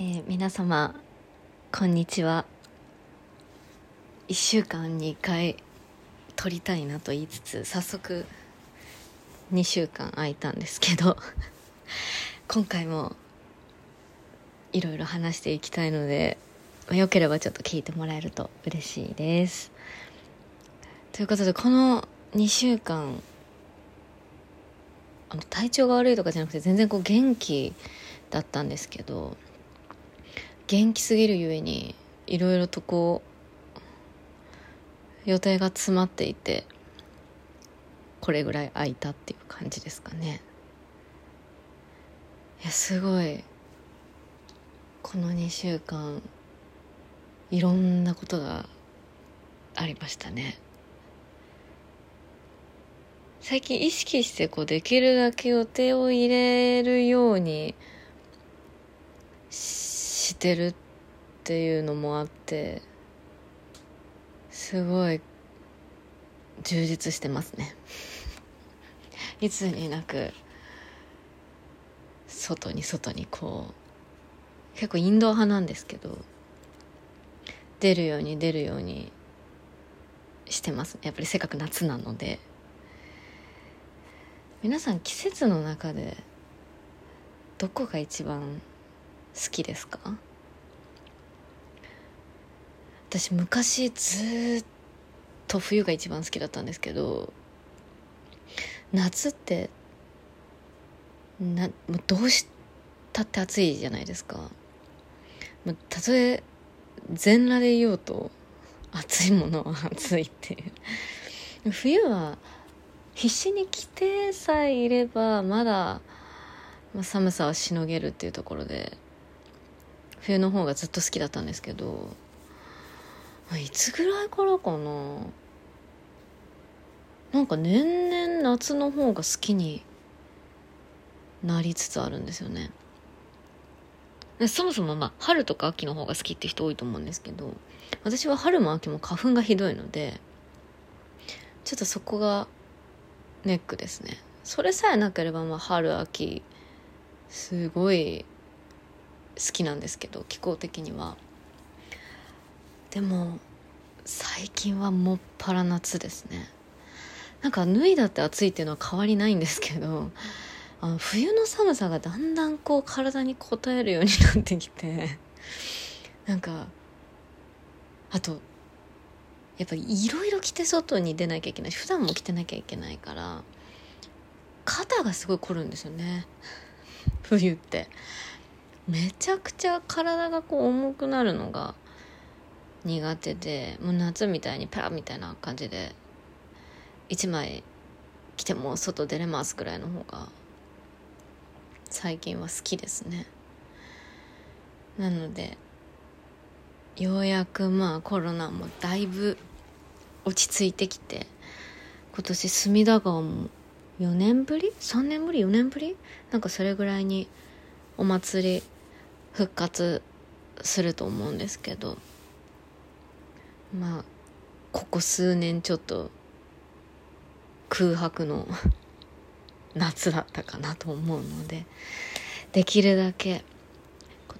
えー皆様こんにちは。1週間に1回撮りたいなと言いつつ早速2週間空いたんですけど 今回もいろいろ話していきたいのでよければちょっと聞いてもらえると嬉しいです。ということでこの2週間あの体調が悪いとかじゃなくて全然こう元気だったんですけど元気すぎるゆえにいろいろとこう予定が詰まっていてこれぐらい空いたっていう感じですかね。いやすごいこの2週間いろんなことがありましたね。最近意識してこうできるだけ予定を入れるようにてるっていうのもあってすごい充実してますね。いつになく外に外にこう結構インド派なんですけど出るように出るようにしてますね。やっぱりせっかく夏なので。皆さん季節の中でどこが一番好きですか？私昔ずっと冬が一番好きだったんですけど夏ってなもうどうしたって暑いじゃないですか。もうたとえ全裸でいようと暑いものは暑いっていう。冬は必死に着てさえいればまだま寒さはしのげるっていうところで冬の方がずっと好きだったんですけどいつぐらいからかな？なんか年々夏の方が好きになりつつあるんですよね。そもそもまあ春とか秋の方が好きって人多いと思うんですけど私は春も秋も花粉がひどいのでちょっとそこがネックですね。それさえなければまあ春秋すごい好きなんですけど気候的には。でも最近はもっぱら夏ですね。なんか脱いだって暑いっていうのは変わりないんですけどあの冬の寒さがだんだんこう体に応えるようになってきてなんかあとやっぱいろいろ着て外に出なきゃいけない普段も着てなきゃいけないから肩がすごい凝るんですよね。冬って。めちゃくちゃ体がこう重くなるのが苦手でもう夏みたいにパラみたいな感じで1枚着ても外出れますぐらいの方が最近は好きですねなのでようやくまあコロナもだいぶ落ち着いてきて今年隅田川も4年ぶり ?3 年ぶり ?4 年ぶり？なんかそれぐらいにお祭り復活すると思うんですけどまあここ数年ちょっと空白の夏だったかなと思うのでできるだけ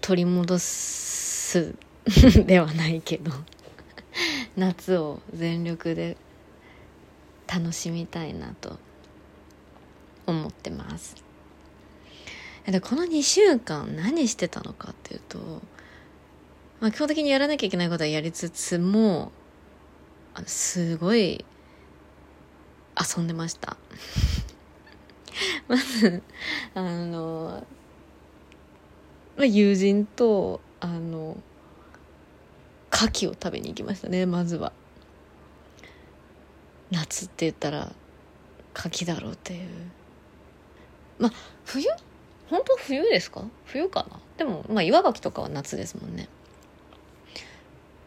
取り戻すではないけど 夏を全力で楽しみたいなと思ってます。でこの2週間何してたのかっていうと、まあ、基本的にやらなきゃいけないことはやりつつもあのすごい遊んでました。まずあの、まあ、友人とあの牡蠣を食べに行きましたねまずは。夏って言ったら牡蠣だろうっていう。まあ冬？本当冬ですか？冬かな？でもまあ岩牡蠣とかは夏ですもんね。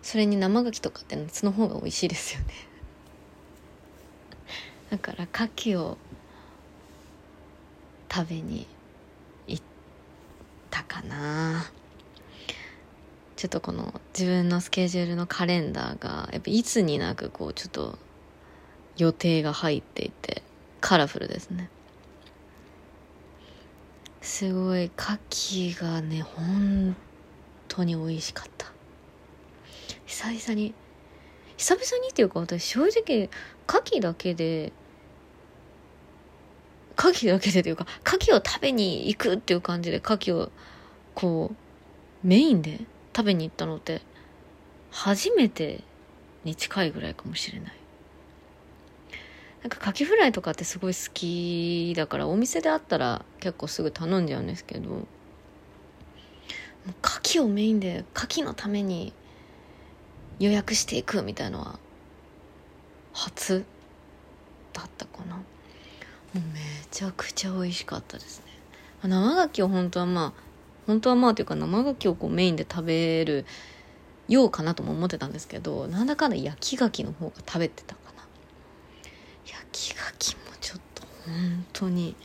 それに生牡蠣とかって夏の方が美味しいですよね。だから牡蠣を食べに行ったかな。ちょっとこの自分のスケジュールのカレンダーがやっぱいつになくこうちょっと予定が入っていてカラフルですね。すごい牡蠣がね本当に美味しかった。久々に。久々にっていうか私正直牡蠣だけで牡蠣だけでというか牡蠣を食べに行くっていう感じで牡蠣をこうメインで食べに行ったのって初めてに近いぐらいかもしれない。なんかカキフライとかってすごい好きだからお店であったら結構すぐ頼んじゃうんですけど牡蠣をメインで牡蠣のために予約していくみたいのは初だったかな。もうめちゃくちゃ美味しかったですね。生牡蠣を本当はまあ本当はまあというか生牡蠣をこうメインで食べるようかなとも思ってたんですけどなんだかんだ焼き牡蠣の方が食べてたかな。焼き牡蠣もちょっと本当に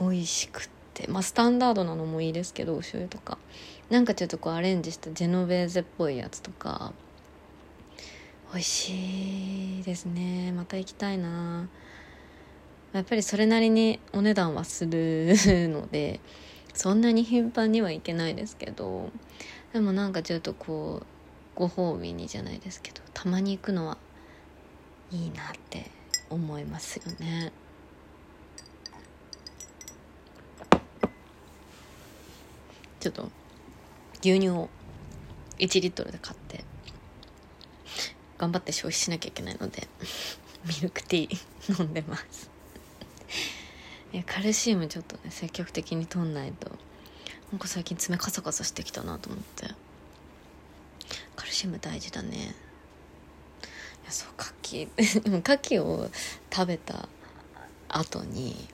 美味しくってまあスタンダードなのもいいですけどお醤油とか。なんかちょっとこうアレンジしたジェノベーゼっぽいやつとか。美味しいですね。また行きたいな。やっぱりそれなりにお値段はするのでそんなに頻繁にはいけないですけど。でもなんかちょっとこうご褒美にじゃないですけどたまに行くのはいいなって思いますよね。ちょっと牛乳を1リットルで買って頑張って消費しなきゃいけないので ミルクティー飲んでます。カルシウムちょっとね積極的に取んないとなんか最近爪カサカサしてきたなと思って。カルシウム大事だね。いやそう牡蠣 でも牡蠣を食べた後に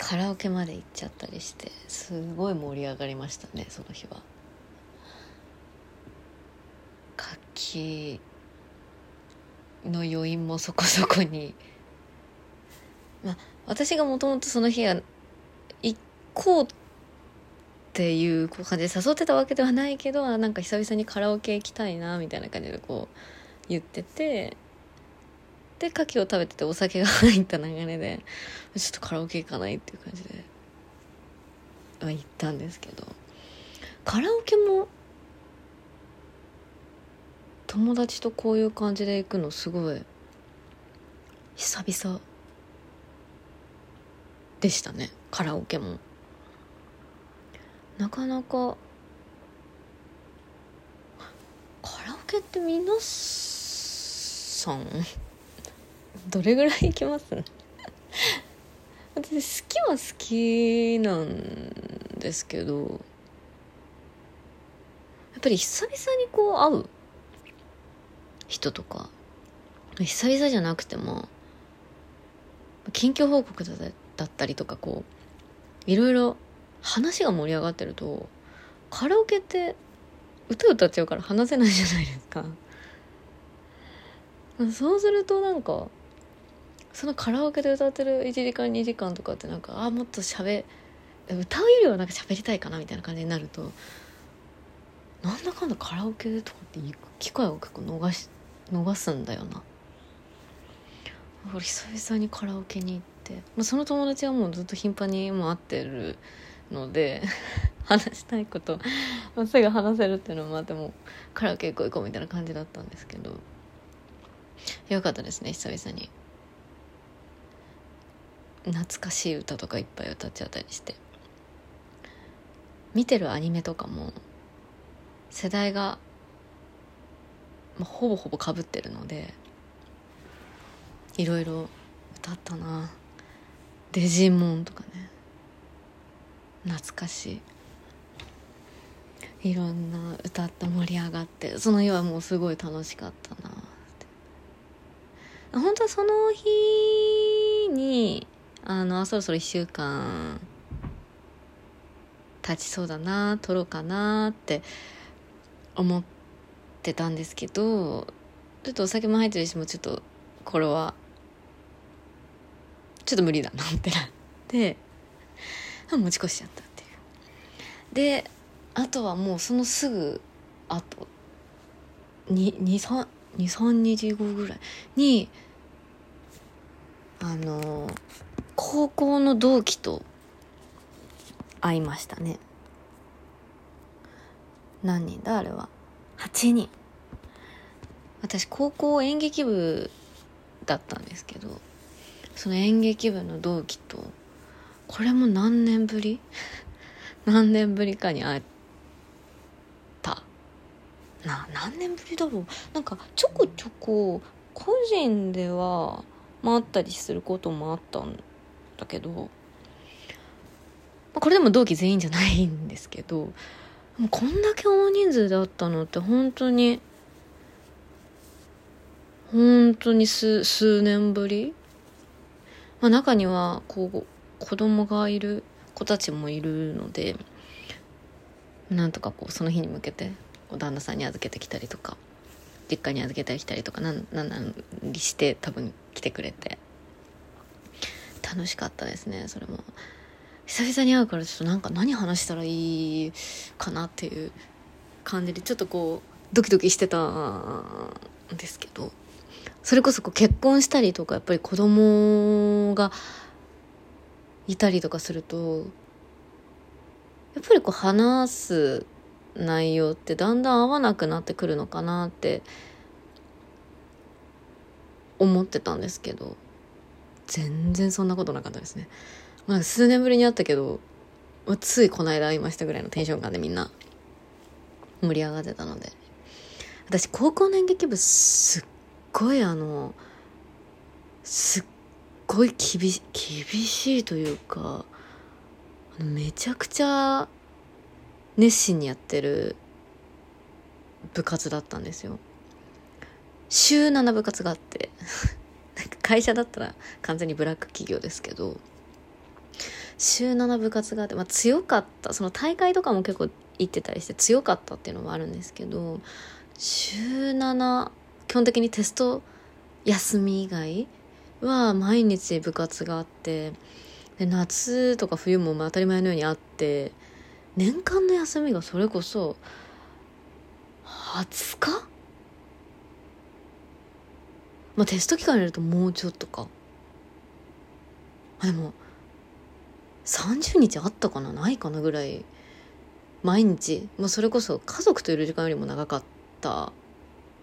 カラオケまで行っちゃったりしてすごい盛り上がりましたねその日は。牡蠣の余韻もそこそこに。まあ私がもともとその日は行こうっていう感じで誘ってたわけではないけどなんか久々にカラオケ行きたいなみたいな感じでこう言っててで牡蠣を食べててお酒が入った流れでちょっとカラオケ行かないっていう感じで行ったんですけど。カラオケも友達とこういう感じで行くのすごい久々でしたねカラオケも。なかなかカラオケって皆さんどれぐらい行きます？私好きは好きなんですけどやっぱり久々にこう会う人とか久々じゃなくても近況報告だだったりとかこういろいろ話が盛り上がってるとカラオケって歌歌っちゃうから話せないじゃないですか。そうするとなんかそのカラオケで歌ってる1時間2時間とかってなんかあもっとしゃべ歌うよりはなんか喋りたいかなみたいな感じになるとなんだかんだカラオケとかって行く機会を結構逃し逃すんだよな。俺久々にカラオケに行って、まあ、その友達はもうずっと頻繁にも会ってるので 話したいことすぐ話せるっていうのもあってもカラオケ行こう行こうみたいな感じだったんですけどよかったですね久々に。懐かしい歌とかいっぱい歌っちゃったりして。見てるアニメとかも世代が、まあ、ほぼほぼかぶってるのでいろいろ歌ったな。デジモンとかね。懐かしい。いろんな歌った盛り上がってその日はもうすごい楽しかったなって。本当はその日にあのそろそろ1週間経ちそうだな撮ろうかなって思ってたんですけどちょっとお酒も入ってるしもうちょっとこれはちょっと無理だなってなって持ち越しちゃったっていう。であとはもうそのすぐあと23日後ぐらいにあの高校の同期と会いましたね。何人だあれは？8人。私高校演劇部だったんですけどその演劇部の同期とこれも何年ぶり？何年ぶりかに会った。な何年ぶりだろう？なんかちょこちょこ個人では回ったりすることもあったんだけどこれでも同期全員じゃないんですけどもうこんだけ大人数で会ったのって本当に本当に数数年ぶり、まあ、中にはこう子供がいる子たちもいるのでなんとかこうその日に向けて旦那さんに預けてきたりとか実家に預けたり来たりとかなんなんなんりして多分来てくれて。楽しかったですねそれも。久々に会うからちょっとなんか何話したらいいかなっていう感じでちょっとこうドキドキしてたんですけど。それこそこう結婚したりとかやっぱり子供がいたりとかするとやっぱりこう話す内容ってだんだん合わなくなってくるのかなって思ってたんですけど。全然そんなことなかったですね。まあ、数年ぶりに会ったけど、まあ、ついこの間会いましたぐらいのテンション感でみんな盛り上がってたので。私高校の演劇部すっごいあのすっごい厳し厳しいというかめちゃくちゃ熱心にやってる部活だったんですよ。週7部活があって。なんか会社だったら完全にブラック企業ですけど週7部活があって、まあ、強かったその大会とかも結構行ってたりして強かったっていうのもあるんですけど週7基本的にテスト休み以外は毎日部活があってで夏とか冬も当たり前のようにあって年間の休みがそれこそ20日？まあテスト期間入れるともうちょっとか。あでも30日あったかな？ないかなぐらい毎日、まあ、それこそ家族といる時間よりも長かった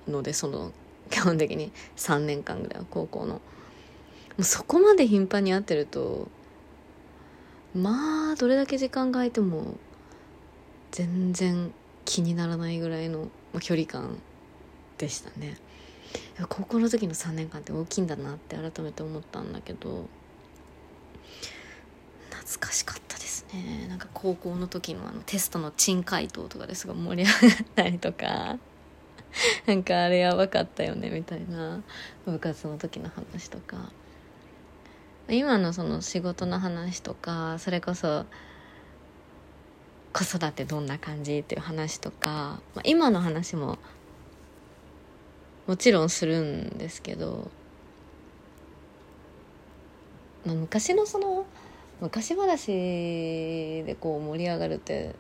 のでその基本的に。3年間ぐらいは高校の。もうそこまで頻繁に会ってるとまあどれだけ時間が空いても全然気にならないぐらいの距離感でしたね。高校の時の3年間って大きいんだなって改めて思ったんだけど懐かしかったですね。なんか高校の時のあのテストの珍回答とかですごい盛り上がったりとか。なんかあれやばかったよねみたいな。部活の時の話とか。今のその仕事の話とかそれこそ子育てどんな感じっていう話とか、まあ、今の話ももちろんするんですけど、まあ、昔のその昔話でこう盛り上がるって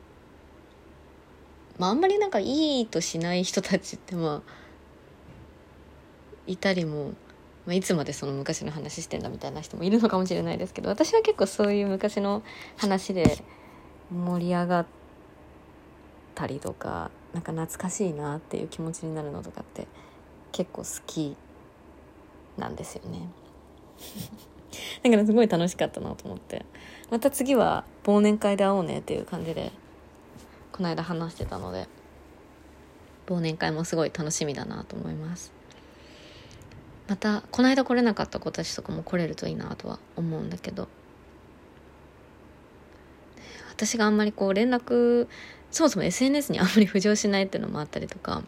まああんまりなんかいいとしない人たちってまあいたりも、まあ、いつまでその昔の話してんだみたいな人もいるのかもしれないですけど私は結構そういう昔の話で盛り上がったりとかなんか懐かしいなっていう気持ちになるのとかって結構好きなんですよね。だからすごい楽しかったなと思って。また次は忘年会で会おうねっていう感じでこの間話してたので忘年会もすごい楽しみだなと思います。またこの間来れなかった子たちとかも来れるといいなとは思うんだけど。私があんまりこう連絡そもそも SNS にあんまり浮上しないっていうのもあったりとか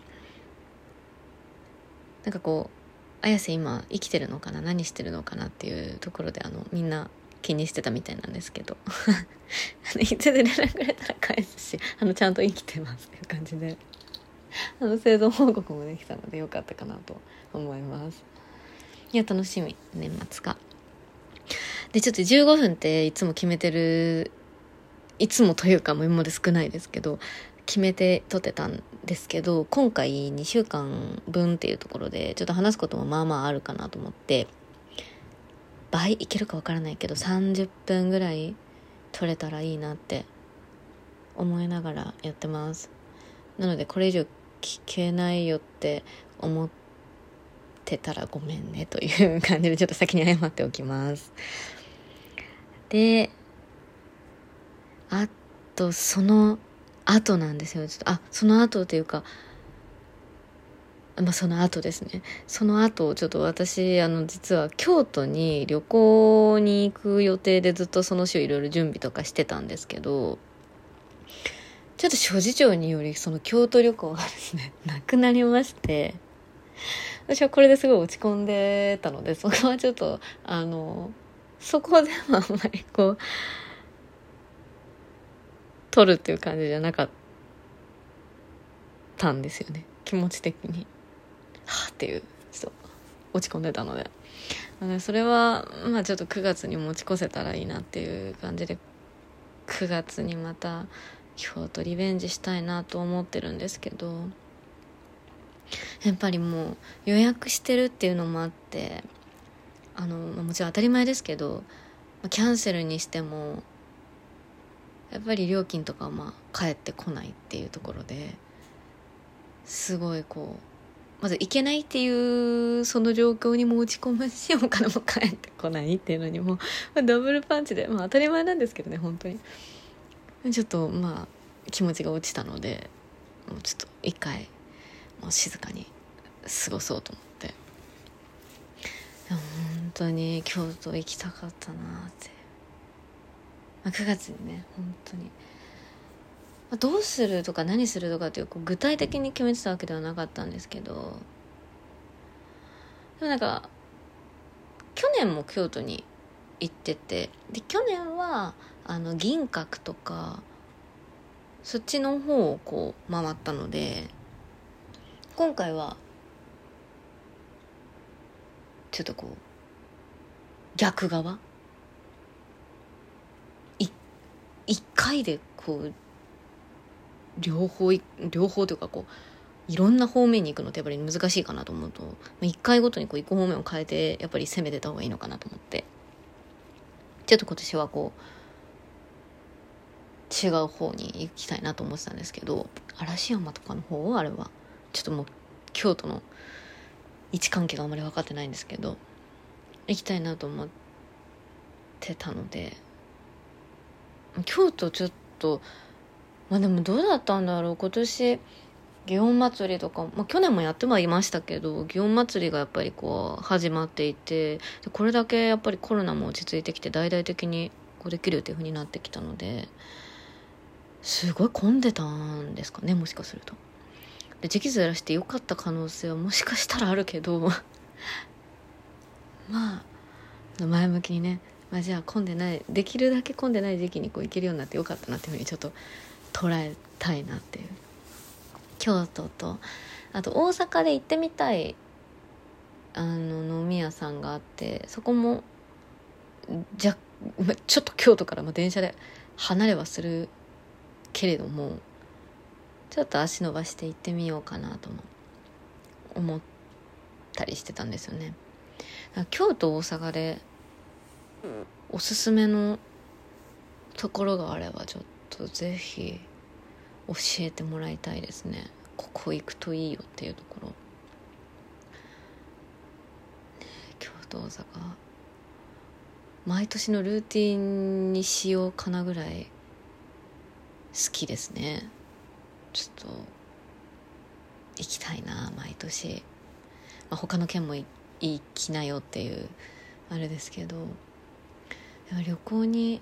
なんかこう綾瀬今生きてるのかな？何してるのかなっていうところであのみんな気にしてたみたいなんですけど。いつで連絡くれたら返すしあのちゃんと生きてますっていう感じで。あの生存報告もできたのでよかったかなと思います。いや楽しみ。年末か。でちょっと15分っていつも決めてるいつもというかも今まで少ないですけど決めて撮ってたんですけど今回2週間分っていうところでちょっと話すこともまあまああるかなと思って倍いけるかわからないけど30分ぐらい撮れたらいいなって思いながらやってます。なのでこれ以上聞けないよって思ってたらごめんねという感じでちょっと先に謝っておきます。であとその後なんですよ。ちょっとあその後っていうかまあその後ですね。その後ちょっと私あの実は京都に旅行に行く予定でずっとその週いろいろ準備とかしてたんですけどちょっと諸事情によりその京都旅行がですねなくなりまして私はこれですごい落ち込んでたのでそこはちょっとあのそこではあんまりこう取るっていう感じじゃなかったんですよね。気持ち的に。はあっていうちょっと落ち込んでたので。それはまあちょっと9月に持ち越せたらいいなっていう感じで9月にまた京都リベンジしたいなと思ってるんですけどやっぱりもう予約してるっていうのもあってあのもちろん当たり前ですけどキャンセルにしてもやっぱり料金とかまあ返ってこないっていうところですごいこうまず行けないっていうその状況にも落ち込むし お金も返ってこないっていうのにもダブルパンチでまあ当たり前なんですけどね本当に。ちょっとまあ気持ちが落ちたのでもうちょっと一回もう静かに過ごそうと思って。本当に京都行きたかったなって。まあ、9月にね本当に、まあ、どうするとか何するとかっていうこう具体的に決めてたわけではなかったんですけど。でもなんか去年も京都に行っててで去年はあの銀閣とかそっちの方をこう回ったので今回はちょっとこう逆側一回でこう両方両方というかこういろんな方面に行くのってやっぱり難しいかなと思うと一回ごとにこう行く方面を変えてやっぱり攻めてた方がいいのかなと思って。ちょっと今年はこう違う方に行きたいなと思ってたんですけど嵐山とかの方あれはちょっともう京都の位置関係があんまり分かってないんですけど行きたいなと思ってたので京都ちょっとまあでもどうだったんだろう今年祇園祭りとか、まあ、去年もやってはいましたけど祇園祭りがやっぱりこう始まっていてこれだけやっぱりコロナも落ち着いてきて大々的にこうできるっていうふうになってきたのですごい混んでたんですかねもしかすると。で時期ずらしてよかった可能性はもしかしたらあるけど まあ前向きにねまあ、じゃあ混んでないできるだけ混んでない時期にこう行けるようになってよかったなっていうふうにちょっと捉えたいなっていう京都とあと大阪で行ってみたいあの飲み屋さんがあってそこもじゃちょっと京都からも電車で離れはするけれどもちょっと足伸ばして行ってみようかなとも思ったりしてたんですよね。京都大阪でおすすめのところがあればちょっとぜひ教えてもらいたいですね。ここ行くといいよっていうところ、ね、京都大阪毎年のルーティンにしようかなぐらい好きですね。ちょっと行きたいな毎年、まあ、他の県も行きなよっていうあれですけど。旅行に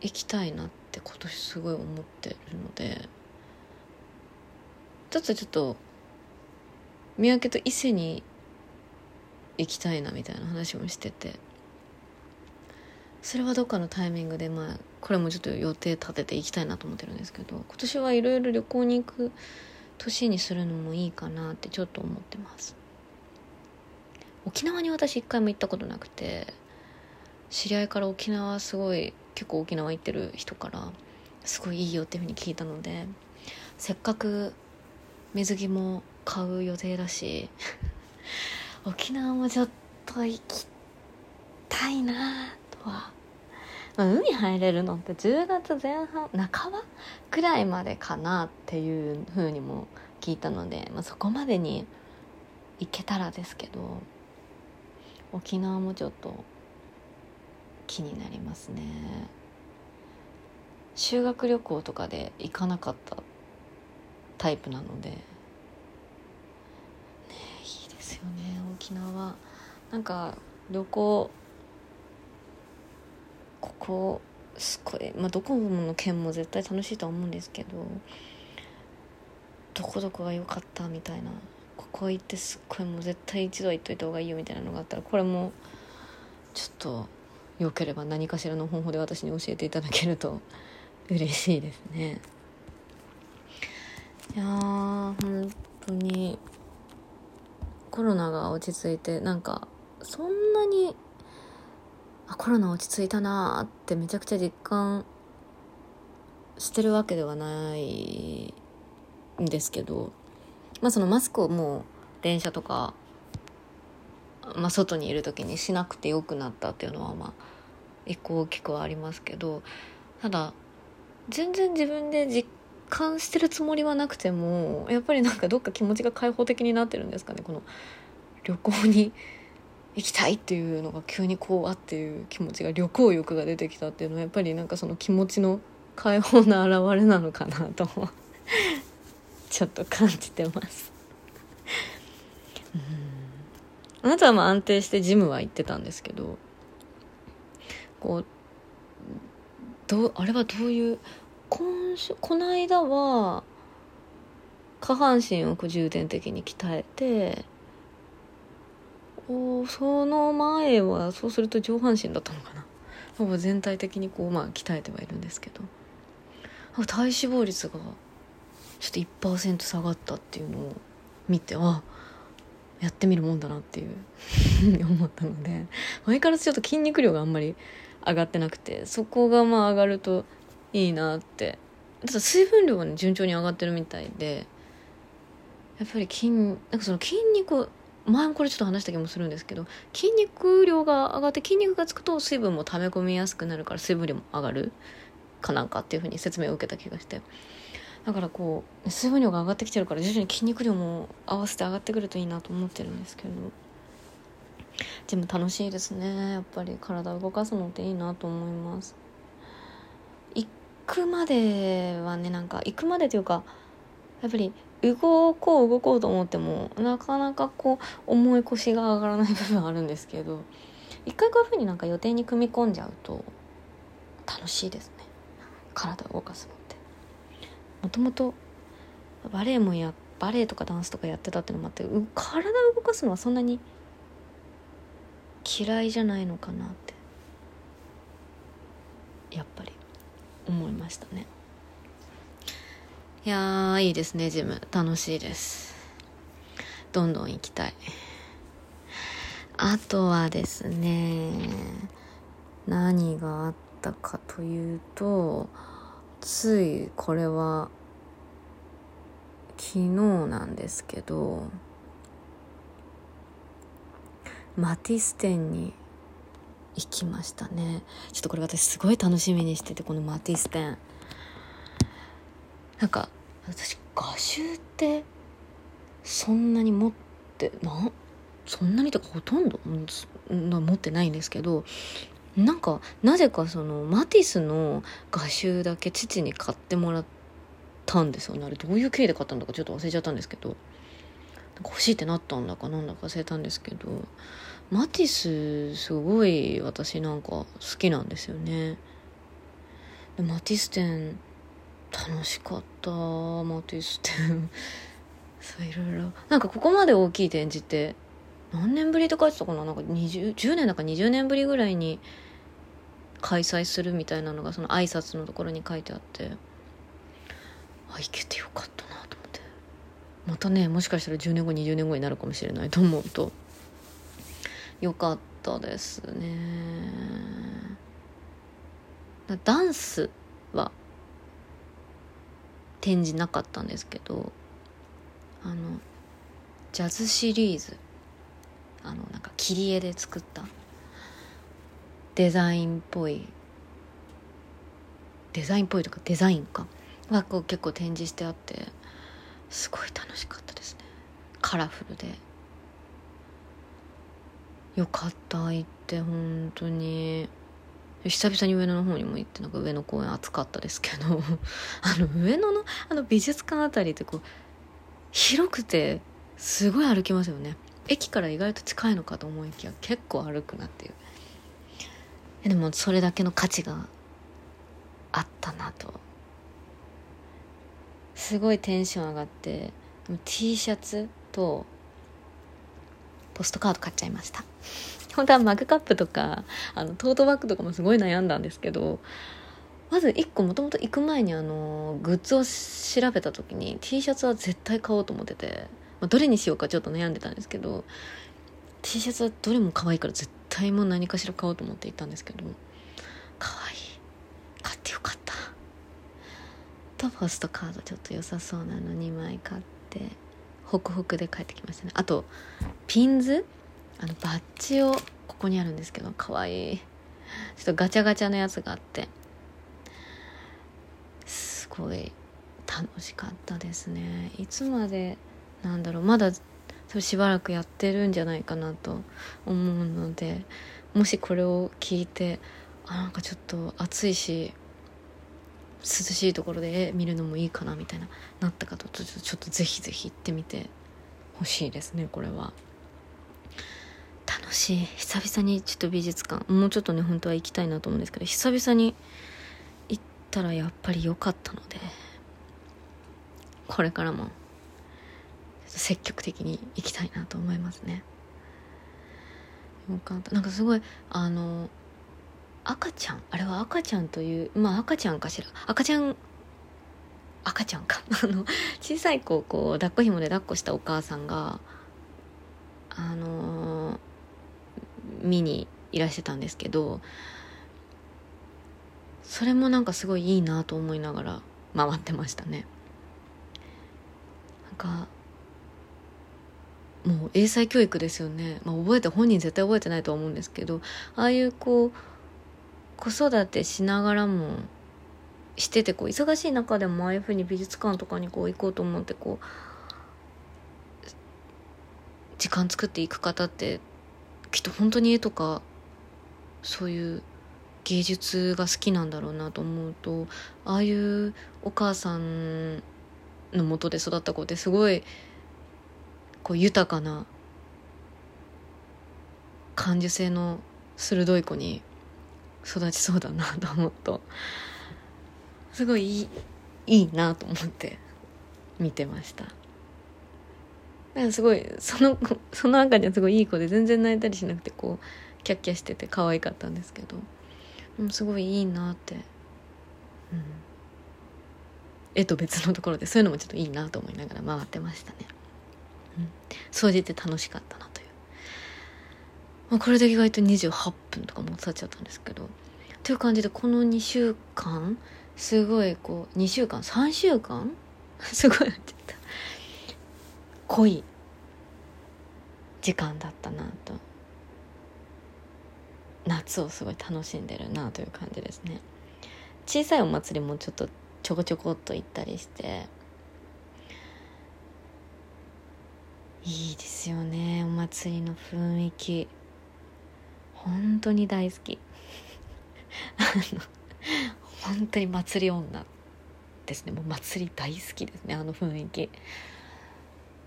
行きたいなって今年すごい思ってるのでちょっとちょっと三宅と伊勢に行きたいなみたいな話もしててそれはどっかのタイミングでまあこれもちょっと予定立てて行きたいなと思ってるんですけど今年はいろいろ旅行に行く年にするのもいいかなってちょっと思ってます。沖縄に私一回も行ったことなくて知り合いから沖縄すごい結構沖縄行ってる人からすごいいいよっていうふうに聞いたのでせっかく水着も買う予定だし 沖縄もちょっと行きたいなとは。まあ、海入れるのって10月前半半ばくらいまでかなっていうふうにも聞いたので、まあ、そこまでに行けたらですけど沖縄もちょっと気になりますね。修学旅行とかで行かなかったタイプなので。ねいいですよね沖縄。なんか旅行ここすごいまあどこの県も絶対楽しいとは思うんですけどどこどこが良かったみたいな。こ行ってすっごいもう絶対一度は行っといた方がいいよみたいなのがあったらこれもちょっとよければ何かしらの方法で私に教えていただけると嬉しいですね。いやー本当にコロナが落ち着いてなんかそんなにあコロナ落ち着いたなーってめちゃくちゃ実感してるわけではないんですけどまあそのマスクをもう電車とか、まあ、外にいる時にしなくてよくなったっていうのはまあ一個大きくはありますけどただ全然自分で実感してるつもりはなくてもやっぱりなんかどっか気持ちが開放的になってるんですかね。この旅行に行きたいっていうのが急にこうあっていう気持ちが旅行欲が出てきたっていうのはやっぱりなんかその気持ちの解放な表れなのかなとちょっと感じてます。うん。あなたはまあ安定してジムは行ってたんですけどこうどうあれはどういう今週この間は下半身を重点的に鍛えておその前はそうすると上半身だったのかな。ほぼ全体的にこうまあ鍛えてはいるんですけど。体脂肪率がちょっと1%下がったっていうのを見てあやってみるもんだなっていう 思ったので前からちょっと筋肉量があんまり上がってなくてそこがまあ上がるといいなって。ただ水分量はね順調に上がってるみたいでやっぱり筋なんかその筋肉前もこれちょっと話した気もするんですけど筋肉量が上がって筋肉がつくと水分も溜め込みやすくなるから水分量も上がるかなんかっていうふうに説明を受けた気がして。だからこう水分量が上がってきてるから徐々に筋肉量も合わせて上がってくるといいなと思ってるんですけどでも楽しいですねやっぱり体を動かすのっていいなと思います。行くまではねなんか行くまでというかやっぱり動こう動こうと思ってもなかなかこう重い腰が上がらない部分あるんですけど一回こういうふうになんか予定に組み込んじゃうと楽しいですね。体を動かすの。もともとバレエもやバレエとかダンスとかやってたってのもあって体を動かすのはそんなに嫌いじゃないのかなってやっぱり思いましたね。いやいいですねジム。楽しいです。どんどん行きたい。あとはですね何があったかというとついこれは昨日なんですけどマティス展に行きましたね。ちょっとこれ私すごい楽しみにしててこのマティス展なんか私画集ってそんなに持ってなそんなにとかほとんど持ってないんですけどなんかなぜかそのマティスの画集だけ父に買ってもらったんですよね。あれどういう経緯で買ったんだかちょっと忘れちゃったんですけど。欲しいってなったんだかなんだか忘れたんですけど。マティスすごい私なんか好きなんですよね。マティス展楽しかった。マティス展。そういろいろ。なんかここまで大きい展示って何年ぶりとか言ってたかな。なんか20 10年だか20年ぶりぐらいに開催するみたいなのがその挨拶のところに書いてあって。あ行けてよかったなと思って。またねもしかしたら10年後20年後になるかもしれないと思うと。よかったですね。ダンスは展示なかったんですけどあのジャズシリーズあのなんか切り絵で作ったデザインっぽい。デザインっぽいとかデザインか。がこう結構展示してあってすごい楽しかったですね。カラフルで。よかった行って。本当に。久々に上野の方にも行ってなんか上野公園暑かったですけど。あの上野のあの美術館あたりってこう広くてすごい歩きますよね。駅から意外と近いのかと思いきや結構歩くなっていう。でもそれだけの価値があったなと。すごいテンション上がって T シャツとポストカード買っちゃいました。本当はマグカップとかあのトートバッグとかもすごい悩んだんですけどまず1個もともと行く前にあのグッズを調べた時に T シャツは絶対買おうと思ってて、まあ、どれにしようかちょっと悩んでたんですけど T シャツはどれも可愛いから絶対も何かしら買おうと思って行ったんですけど可愛い。買ってよかった。とポストカードちょっと良さそうなの。2枚買って。ホクホクで帰ってきましたね。あとピンズ？あのバッジをここにあるんですけど可愛い。ちょっとガチャガチャのやつがあって。すごい楽しかったですね。いつまでなんだろう。まだしばらくやってるんじゃないかなと思うのでもしこれを聞いてあなんかちょっと暑いし涼しいところで見るのもいいかなみたいななったかとちょっとぜひぜひ行ってみてほしいですねこれは。楽しい。久々にちょっと美術館もうちょっとね本当は行きたいなと思うんですけど久々に行ったらやっぱり良かったのでこれからも。積極的に行きたいなと思いますね。よかった。なんかすごいあの赤ちゃん？あれは赤ちゃんというまあ赤ちゃんかしら。赤ちゃん赤ちゃんか。あの小さい子をこう抱っこ紐で抱っこしたお母さんがあの、見にいらしてたんですけどそれもなんかすごいいいなと思いながら回ってましたね。なんかもう英才教育ですよね、まあ、覚えて本人絶対覚えてないとは思うんですけどああいうこう子育てしながらもしててこう忙しい中でもああいうふうに美術館とかにこう行こうと思ってこう時間作っていく方ってきっと本当に絵とかそういう芸術が好きなんだろうなと思うとああいうお母さんのもとで育った子ってすごいこう豊かな感受性の鋭い子に育ちそうだなと思うとすごいいいいいなと思って見てました。なんかすごいそのその赤ちゃんすごいいい子で全然泣いたりしなくてこうキャッキャしてて可愛かったんですけどでもすごいいいなってうん。絵と別のところでそういうのもちょっといいなと思いながら回ってましたね、うん、掃除って楽しかったなという、まあ、これで意外と28分とかも経っちゃったんですけど。という感じでこの2週間すごいこう2週間3週間？すごい なっちゃった。濃い時間だったなと。夏をすごい楽しんでるなという感じですね。小さいお祭りもちょっとちょこちょこっと行ったりしていいですよねお祭りの雰囲気。本当に大好き。あの本当に祭り女ですね。もう祭り大好きですねあの雰囲気。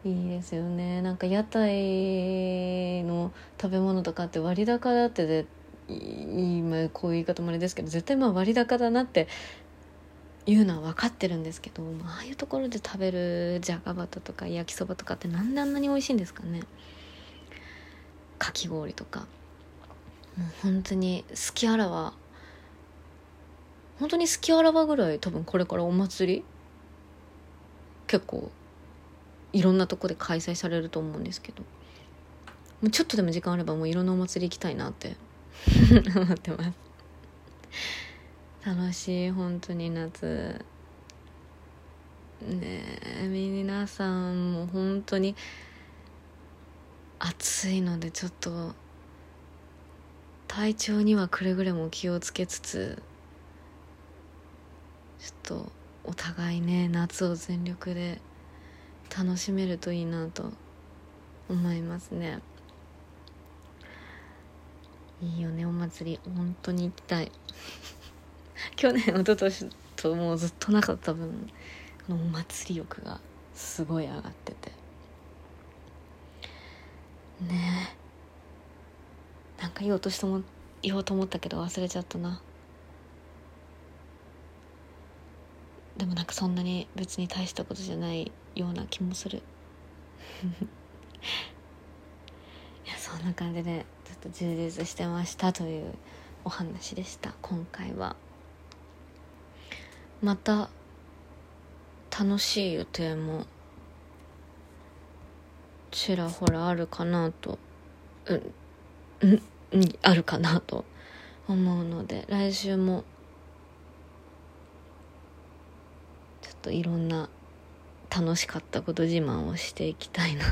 いいですよね。なんか屋台の食べ物とかって割高だってで今こういう言い方もあれですけど絶対まあ割高だなっていうのは分かってるんですけどああいうところで食べるじゃがバタとか焼きそばとかってなんであんなに美味しいんですかね。かき氷とか。もう本当に好きあらは本当に好きあらばぐらい多分これからお祭り。結構いろんなとこで開催されると思うんですけど。もうちょっとでも時間あればもういろんなお祭り行きたいなって。思ってます。楽しい本当に夏。ねえ皆さんも本当に暑いのでちょっと体調にはくれぐれも気をつけつつちょっとお互いね夏を全力で楽しめるといいなと思いますね。いいよねお祭り。本当に行きたい。去年一昨年ともうずっとなかった分このお祭り欲がすごい上がってて。ねえ。なんか言おうとしても言おうと思ったけど忘れちゃったな。でもなんかそんなに別に大したことじゃないような気もする。いやそんな感じでちょっと充実してましたというお話でした今回は。また楽しい予定もちらほらあるかなとうんうんあるかなと思うので来週もちょっといろんな楽しかったこと自慢をしていきたいな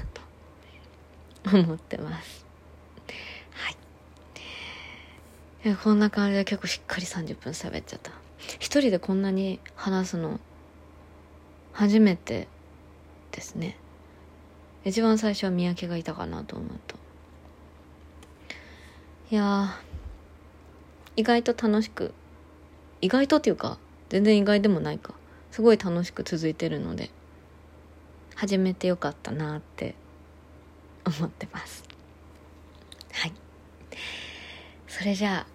と思ってます。はい。こんな感じで結構しっかり30分喋っちゃった。一人でこんなに話すの初めてですね。一番最初は三宅がいたかなと思うといや意外と楽しく意外とっていうか全然意外でもないか。すごい楽しく続いてるので始めてよかったなって思ってます。はい。それじゃあ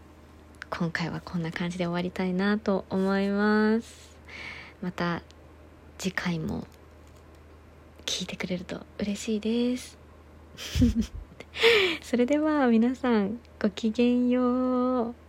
今回はこんな感じで終わりたいなと思います。また次回も聞いてくれると嬉しいです。それでは皆さんごきげんよう。